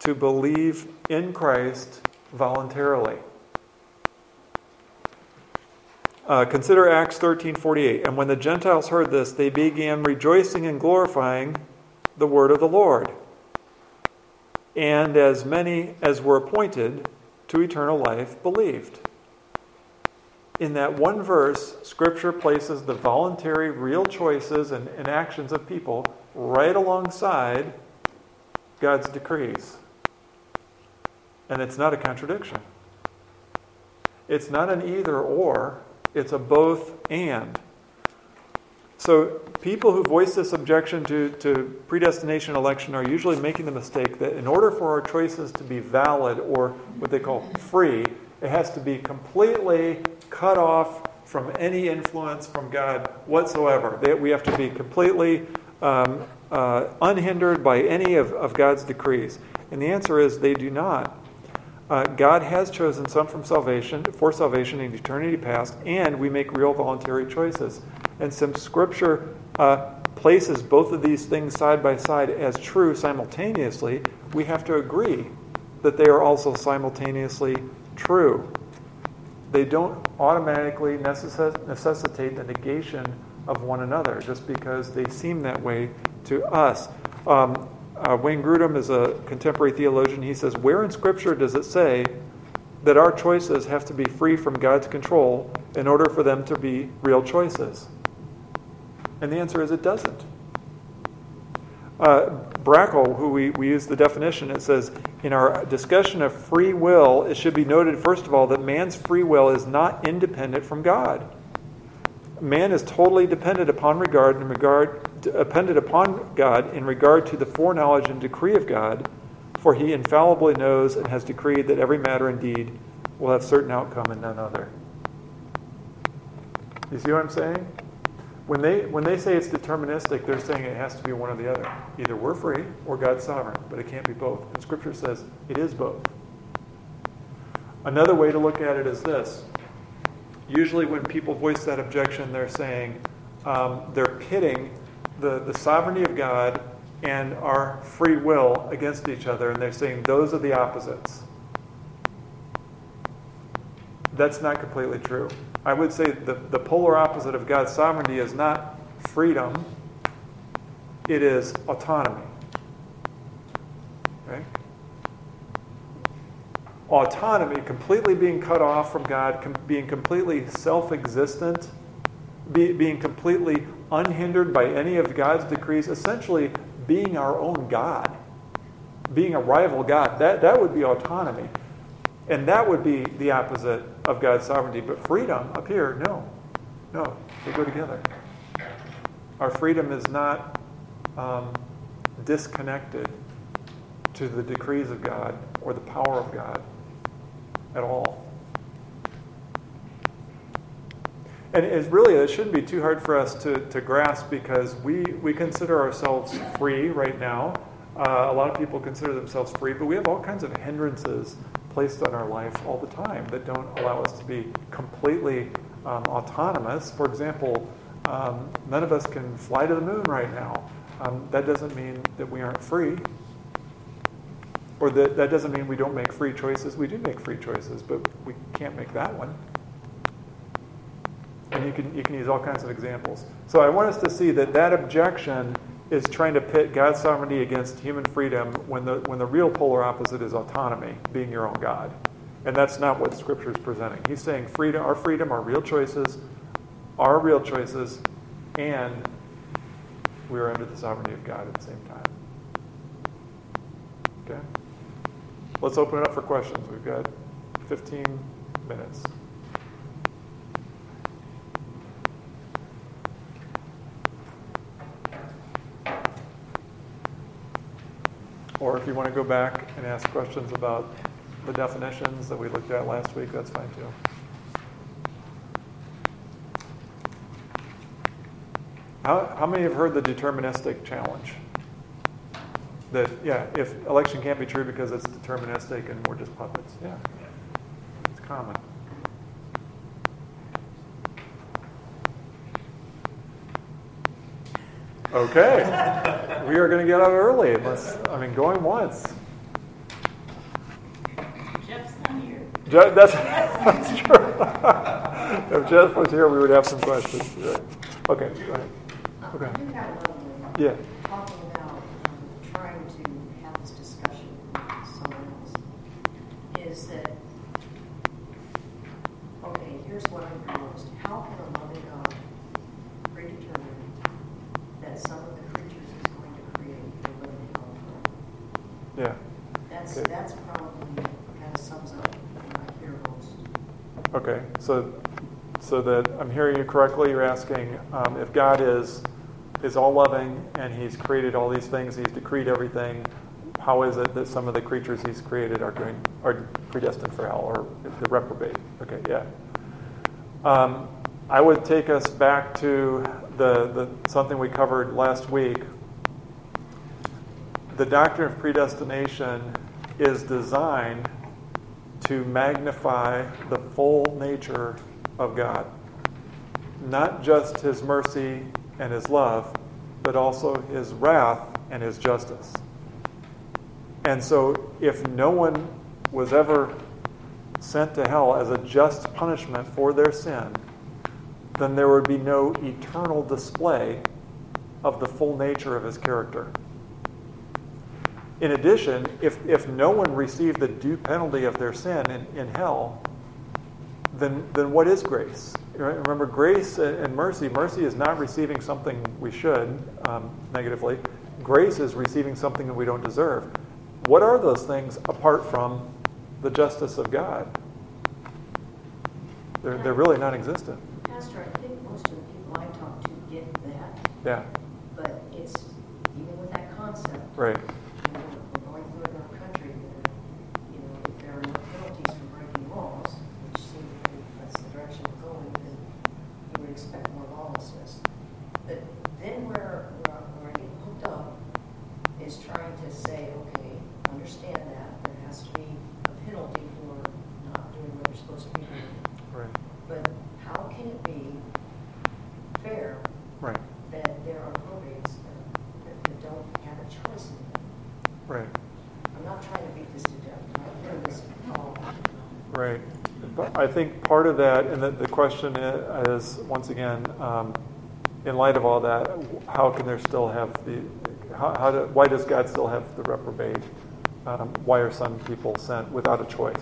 to believe in Christ voluntarily. Uh, consider Acts 13:48. And when the Gentiles heard this, they began rejoicing and glorifying the word of the Lord. And as many as were appointed to eternal life believed. In that one verse, Scripture places the voluntary, real choices and, and actions of people right alongside God's decrees. And it's not a contradiction. It's not an either or, it's a both and. So, people who voice this objection to, to predestination election are usually making the mistake that in order for our choices to be valid or what they call free, it has to be completely cut off from any influence from God whatsoever. They, we have to be completely um, uh, unhindered by any of, of God's decrees. And the answer is they do not. Uh, God has chosen some from salvation for salvation in eternity past, and we make real voluntary choices. And since Scripture uh, places both of these things side by side as true simultaneously, we have to agree that they are also simultaneously true. They don't automatically necess- necessitate the negation of one another just because they seem that way to us. Um, uh, Wayne Grudem is a contemporary theologian. He says, Where in Scripture does it say that our choices have to be free from God's control in order for them to be real choices? And the answer is it doesn't. Uh, Brakel, who we, we use the definition, it says, in our discussion of free will, it should be noted, first of all, that man's free will is not independent from God man is totally dependent upon regard in regard dependent upon God in regard to the foreknowledge and decree of God, for he infallibly knows and has decreed that every matter indeed will have certain outcome and none other. You see what I'm saying? When they when they say it's deterministic, they're saying it has to be one or the other. Either we're free or God's sovereign, but it can't be both. And Scripture says it is both. Another way to look at it is this usually when people voice that objection, they're saying um, they're pitting the, the sovereignty of God and our free will against each other, and they're saying those are the opposites. That's not completely true. I would say the, the polar opposite of God's sovereignty is not freedom, it is autonomy. Right? Autonomy, completely being cut off from God, com- being completely self existent, be- being completely unhindered by any of God's decrees, essentially being our own God, being a rival God. That, that would be autonomy. And that would be the opposite of God's sovereignty. But freedom up here, no. No, they go together. Our freedom is not um, disconnected to the decrees of God or the power of God at all. And it's really, it shouldn't be too hard for us to, to grasp because we, we consider ourselves free right now. Uh, a lot of people consider themselves free, but we have all kinds of hindrances placed on our life all the time that don't allow us to be completely um, autonomous. For example, um, none of us can fly to the moon right now. Um, that doesn't mean that we aren't free. Or that, that doesn't mean we don't make free choices. We do make free choices, but we can't make that one. And you can, you can use all kinds of examples. So I want us to see that that objection is trying to pit God's sovereignty against human freedom when the, when the real polar opposite is autonomy, being your own God. And that's not what Scripture is presenting. He's saying freedom, our freedom, our real choices, our real choices, and we are under the sovereignty of God at the same time. Okay? Let's open it up for questions. We've got 15 minutes. Or if you want to go back and ask questions about the definitions that we looked at last week, that's fine too. How, how many have heard the deterministic challenge? That, yeah, if election can't be true because it's deterministic and we're just puppets. Yeah, it's common. Okay, we are going to get out early unless, I mean, going once. Jeff's not here. Jeff, that's, that's true. if Jeff was here, we would have some questions. Right. Okay, go ahead. Okay. I do have one more. Yeah. Talking about um, trying to have this discussion with someone else, is that, okay, here's what I'm proposed. How can a loving God predetermine that some of the creatures he's going to create will live in hell forever? Yeah. That's, Okay. that's probably kind of sums up what I hear most. Okay, so so that I'm hearing you correctly, you're asking um, if God is is all loving and He's created all these things, He's decreed everything. How is it that some of the creatures He's created are going are predestined for hell or the reprobate? Okay, yeah. Um, I would take us back to the, the something we covered last week. The doctrine of predestination is designed to magnify the full nature of God. Not just his mercy and his love, but also his wrath and his justice. And so, if no one was ever sent to hell as a just punishment for their sin, then there would be no eternal display of the full nature of his character. In addition, if, if no one received the due penalty of their sin in, in hell, then, then what is grace? Remember, grace and mercy, mercy is not receiving something we should um, negatively. Grace is receiving something that we don't deserve. What are those things apart from the justice of God? They're, they're really non existent. Pastor, I think most of the people I talk to get that, Yeah, but it's, even with that concept, right. you know, we're going through it in our country where, you know, if there are no penalties for breaking laws, which seems to be that's the direction we're going, then you would expect more lawlessness. But then where, where I- where I get hooked up is trying to say, okay, understand that, there has to be a penalty for not doing what you're supposed to be doing. Right. But how can it be fair Right. that there are probates that, that- that don't have a choice in it? Right. I'm not trying to beat this to death, I've heard this all. Right. But I think part of that, and the, the question is, once again, um, in light of all that, how can there still have the, how, how do, why does God still have the reprobate? Um, why are some people sent without a choice?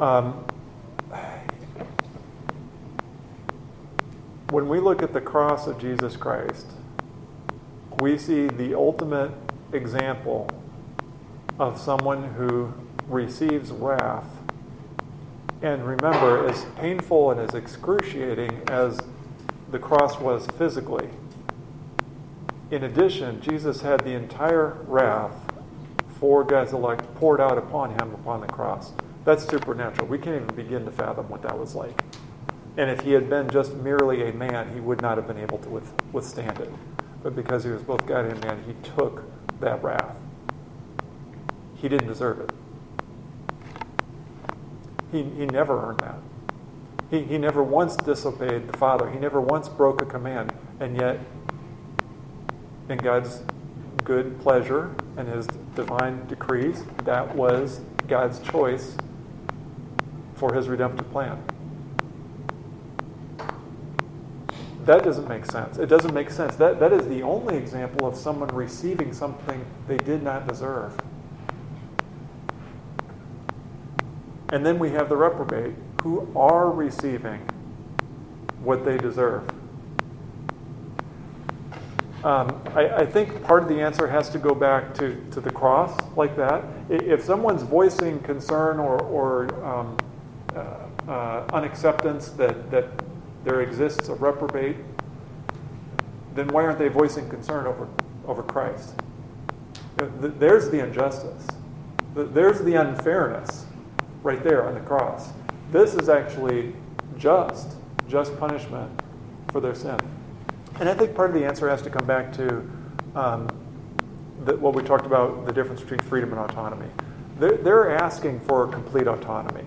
Um, when we look at the cross of Jesus Christ, we see the ultimate example of someone who receives wrath. And remember, as painful and as excruciating as the cross was physically, in addition, Jesus had the entire wrath for God's elect poured out upon him upon the cross. That's supernatural. We can't even begin to fathom what that was like. And if he had been just merely a man, he would not have been able to withstand it. But because he was both God and man, he took that wrath. He didn't deserve it. He, he never earned that. He, he never once disobeyed the Father. He never once broke a command. And yet, in God's good pleasure and his divine decrees, that was God's choice for his redemptive plan. That doesn't make sense. It doesn't make sense. That, that is the only example of someone receiving something they did not deserve. And then we have the reprobate who are receiving what they deserve. Um, I, I, think part of the answer has to go back to, to the cross, like that. If someone's voicing concern or, or um, uh, uh, unacceptance that, that there exists a reprobate, then why aren't they voicing concern over, over Christ? There's the injustice. There's the unfairness right there on the cross. This is actually just, just punishment for their sin. And I think part of the answer has to come back to um, the, what we talked about the difference between freedom and autonomy. They're, they're asking for complete autonomy.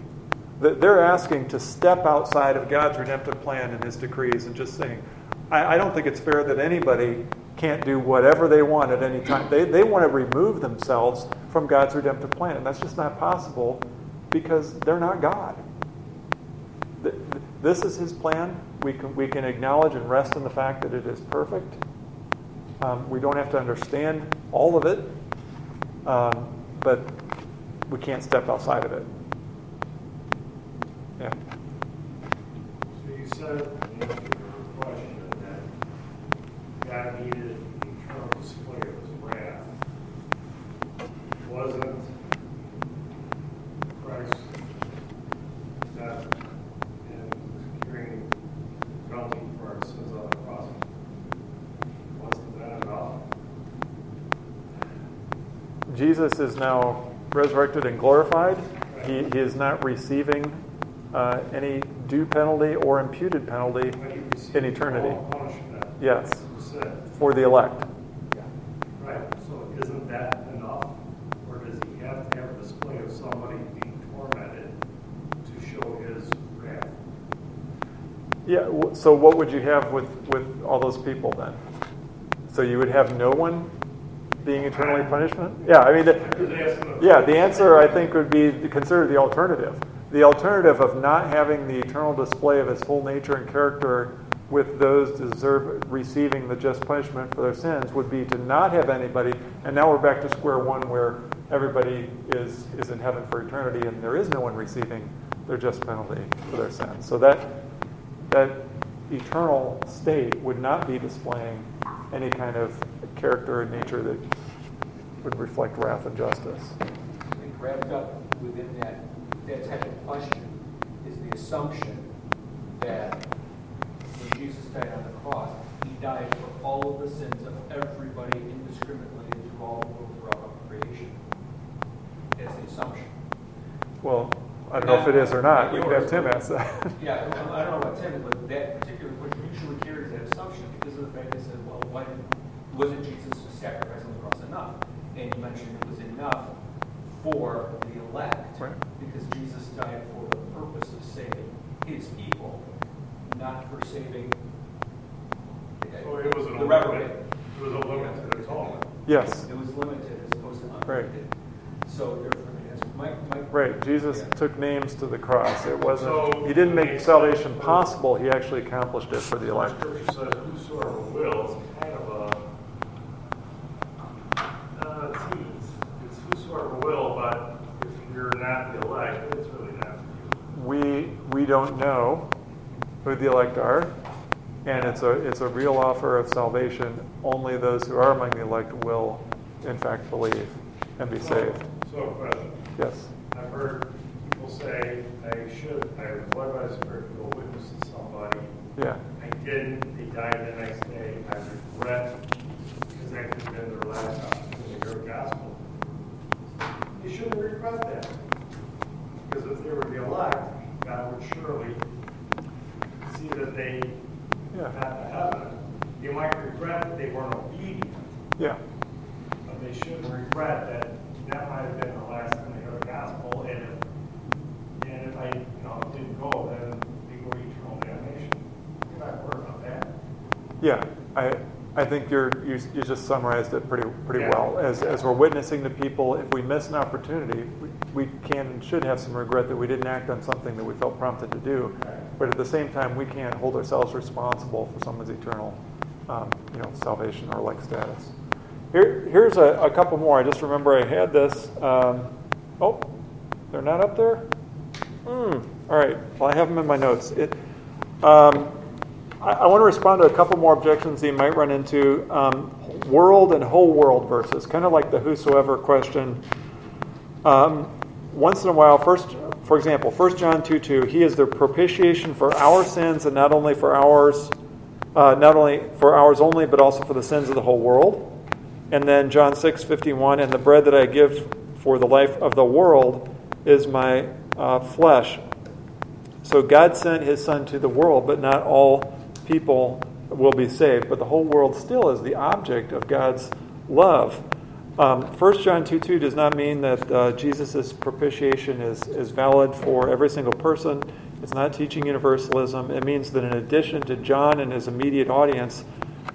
They're asking to step outside of God's redemptive plan and his decrees and just saying, I, I don't think it's fair that anybody can't do whatever they want at any time. They, they want to remove themselves from God's redemptive plan, and that's just not possible because they're not God. This is his plan. We can, we can acknowledge and rest in the fact that it is perfect. Um, we don't have to understand all of it, um, but we can't step outside of it. Yeah. So you said in your question that God needed eternal display of his wrath. Wasn't Christ death and securing penalty for our sins on the cross? Wasn't that enough? Jesus is now resurrected and glorified. He, he is not receiving uh, any due penalty or imputed penalty in eternity. Yes, for the elect. Yeah. Right, so isn't that enough? Or does he have to have a display of somebody being tormented to show his wrath? Yeah, so what would you have with, with all those people then? So you would have no one being eternally punishment? Yeah, I mean, the, yeah, the answer I think would be consider the alternative. The alternative of not having the eternal display of his full nature and character with those deserve receiving the just punishment for their sins would be to not have anybody, and now we're back to square one where everybody is, is in heaven for eternity and there is no one receiving their just penalty for their sins. So that that eternal state would not be displaying any kind of character and nature that would reflect wrath and justice. I think wrapped up within that that type of question is the assumption that when Jesus died on the cross, he died for all of the sins of everybody indiscriminately through all throughout creation. That's the assumption. Well, I don't know if it is or not. We could have Tim ask that. Yeah, I don't know about Tim, but that particular question usually carries that assumption because of the fact that said, well, why wasn't Jesus' sacrifice on the cross enough? And you mentioned it was enough for the elect right. because Jesus died for the purpose of saving his people, not for saving so it was the reprobate. It was a limited atonement. Yes. It was limited as opposed to unlimited. Right. So therefore, Mike, Mike, right. Jesus yeah. took names to the cross. It wasn't. So, he didn't make salvation possible. He actually accomplished it for the elect. Scripture says, "Whosoever will." It's kind of a uh, tease. It's whosoever will, but if you're not the elect, it's really not for you. We we don't know who the elect are, and it's a it's a real offer of salvation. Only those who are among the elect will, in fact, believe and be saved. So, question. Yes. I've heard people say I should, I was led by the Spirit to go witness to somebody. Yeah. I didn't. They died the next day. I regret because that could have been their last opportunity to hear the gospel. You shouldn't regret that. Because if they were the elect, God would surely see that they yeah. got to heaven. You might regret that they weren't obedient. Yeah. But they shouldn't regret that that might have been the last time they heard the gospel, and if, and if I, you know, didn't go, then they go to eternal damnation. You're not worried about that. Yeah, I, I think you're, you, you just summarized it pretty, pretty Yeah. well. As, as we're witnessing to people, if we miss an opportunity, we, we can and should have some regret that we didn't act on something that we felt prompted to do. But at the same time, we can't hold ourselves responsible for someone's eternal, um, you know, salvation or like status. Here, here's a, a couple more. I just remember I had this. Um, oh, they're not up there? Mm, all right. Well, I have them in my notes. It, um, I, I want to respond to a couple more objections that you might run into. Um, world and whole world verses, kind of like the whosoever question. Um, once in a while, first, for example, 1 John 2 2, he is the propitiation for our sins and not only for ours, uh, not only for ours only, but also for the sins of the whole world. And then John 6 51, and the bread that I give for the life of the world is my uh, flesh. So God sent his son to the world, but not all people will be saved. But the whole world still is the object of God's love. Um, 1 John 2 2 does not mean that uh, Jesus' propitiation is, is valid for every single person. It's not teaching universalism. It means that in addition to John and his immediate audience,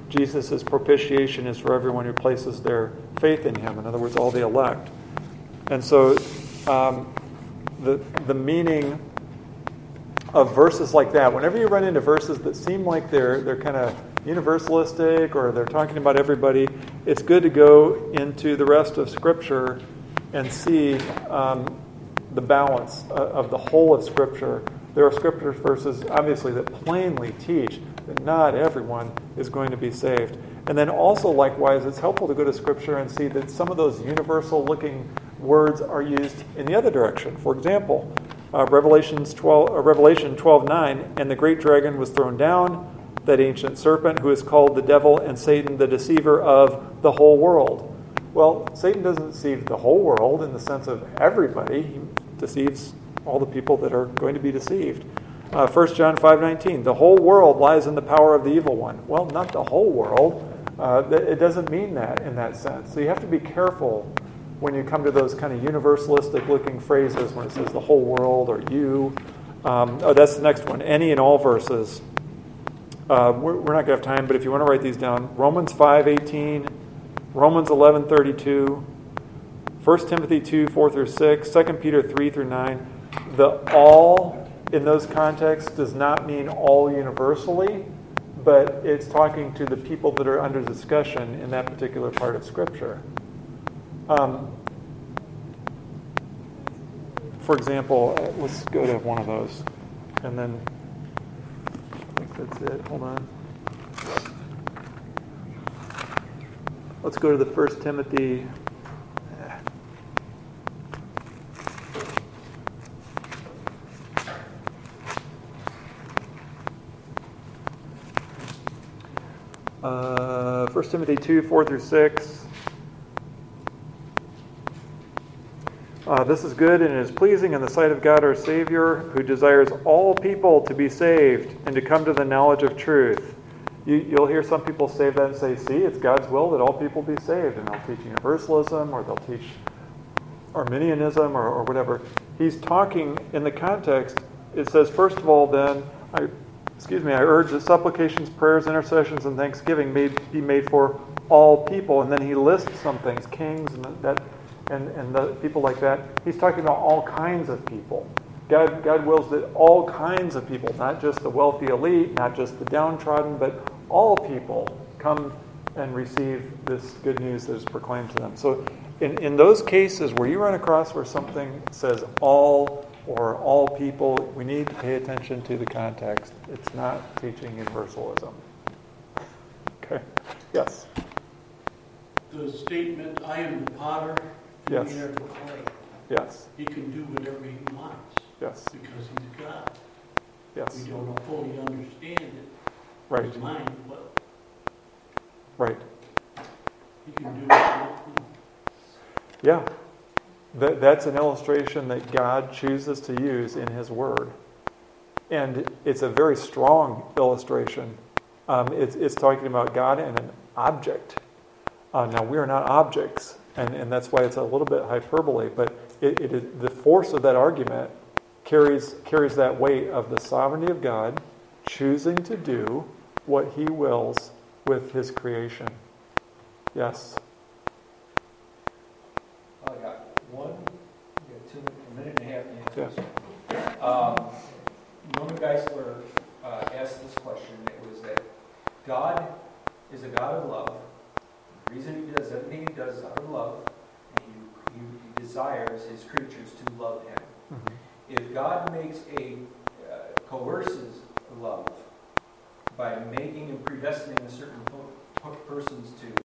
Jesus' propitiation is for everyone who places their faith in him. In other words, all the elect. And so um, the, the meaning of verses like that, whenever you run into verses that seem like they're, they're kind of universalistic or they're talking about everybody, it's good to go into the rest of Scripture and see um, the balance of the whole of Scripture. There are Scripture verses, obviously, that plainly teach that not everyone is going to be saved. And then also, likewise, it's helpful to go to Scripture and see that some of those universal looking words are used in the other direction. For example, uh, Revelations 12, uh, Revelation 12 9, and the great dragon was thrown down, that ancient serpent who is called the devil and Satan, the deceiver of the whole world. Well, Satan doesn't deceive the whole world in the sense of everybody, he deceives all the people that are going to be deceived. Uh, 1 John 5:19, the whole world lies in the power of the evil one. Well, not the whole world. Uh, it doesn't mean that in that sense. So you have to be careful when you come to those kind of universalistic looking phrases when it says the whole world or you. Um, oh, that's the next one. Any and all verses. Uh, we're, we're, not going to have time, but if you want to write these down, Romans 5:18, Romans 11:32, 1 Timothy 2, 4 through 6, 2 Peter 3 through 9. The all in those contexts does not mean all universally, but it's talking to the people that are under discussion in that particular part of Scripture. Um, for example, uh, let's go to one of those, and then that's it. Hold on. Let's go to the First Timothy. Uh, 1 Timothy 2, 4 through 6. Uh, this is good and is pleasing in the sight of God our Savior, who desires all people to be saved and to come to the knowledge of truth. You, will hear some people say that and say, see, it's God's will that all people be saved. And they'll teach universalism or they'll teach Arminianism or, or whatever. He's talking in the context, it says, first of all, then, I, excuse me, I urge that supplications, prayers, intercessions, and thanksgiving may be made for all people. And then he lists some things, kings, and that and, and the people like that. He's talking about all kinds of people. God, God wills that all kinds of people, not just the wealthy elite, not just the downtrodden, but all people come and receive this good news that is proclaimed to them. So, in, in those cases where you run across where something says all or all people, we need to pay attention to the context. It's not teaching universalism. Okay. Yes. The statement, I am the potter Yes. We are the clay. Yes. He can do whatever he wants Yes. because he's God. Yes. We don't fully understand it. Right. His mind, but Right. he can do it. Yeah. That, that's an illustration that God chooses to use in His Word. And it's a very strong illustration. Um, it's, it's talking about God and an object. Uh, now, we are not objects and, and that's why it's a little bit hyperbole, but it, it is, the force of that argument carries, carries that weight of the sovereignty of God choosing to do what he wills with his creation. Yes? I got one, got two, a minute and a half to answer Yeah. Um, Norman Geisler uh, asked this question, it was that God is a God of love, the Reason he does everything he does is out of love, and he, he desires his creatures to love him. Mm-hmm. If God makes a uh, coerces love by making and predestinating a certain po- po- persons to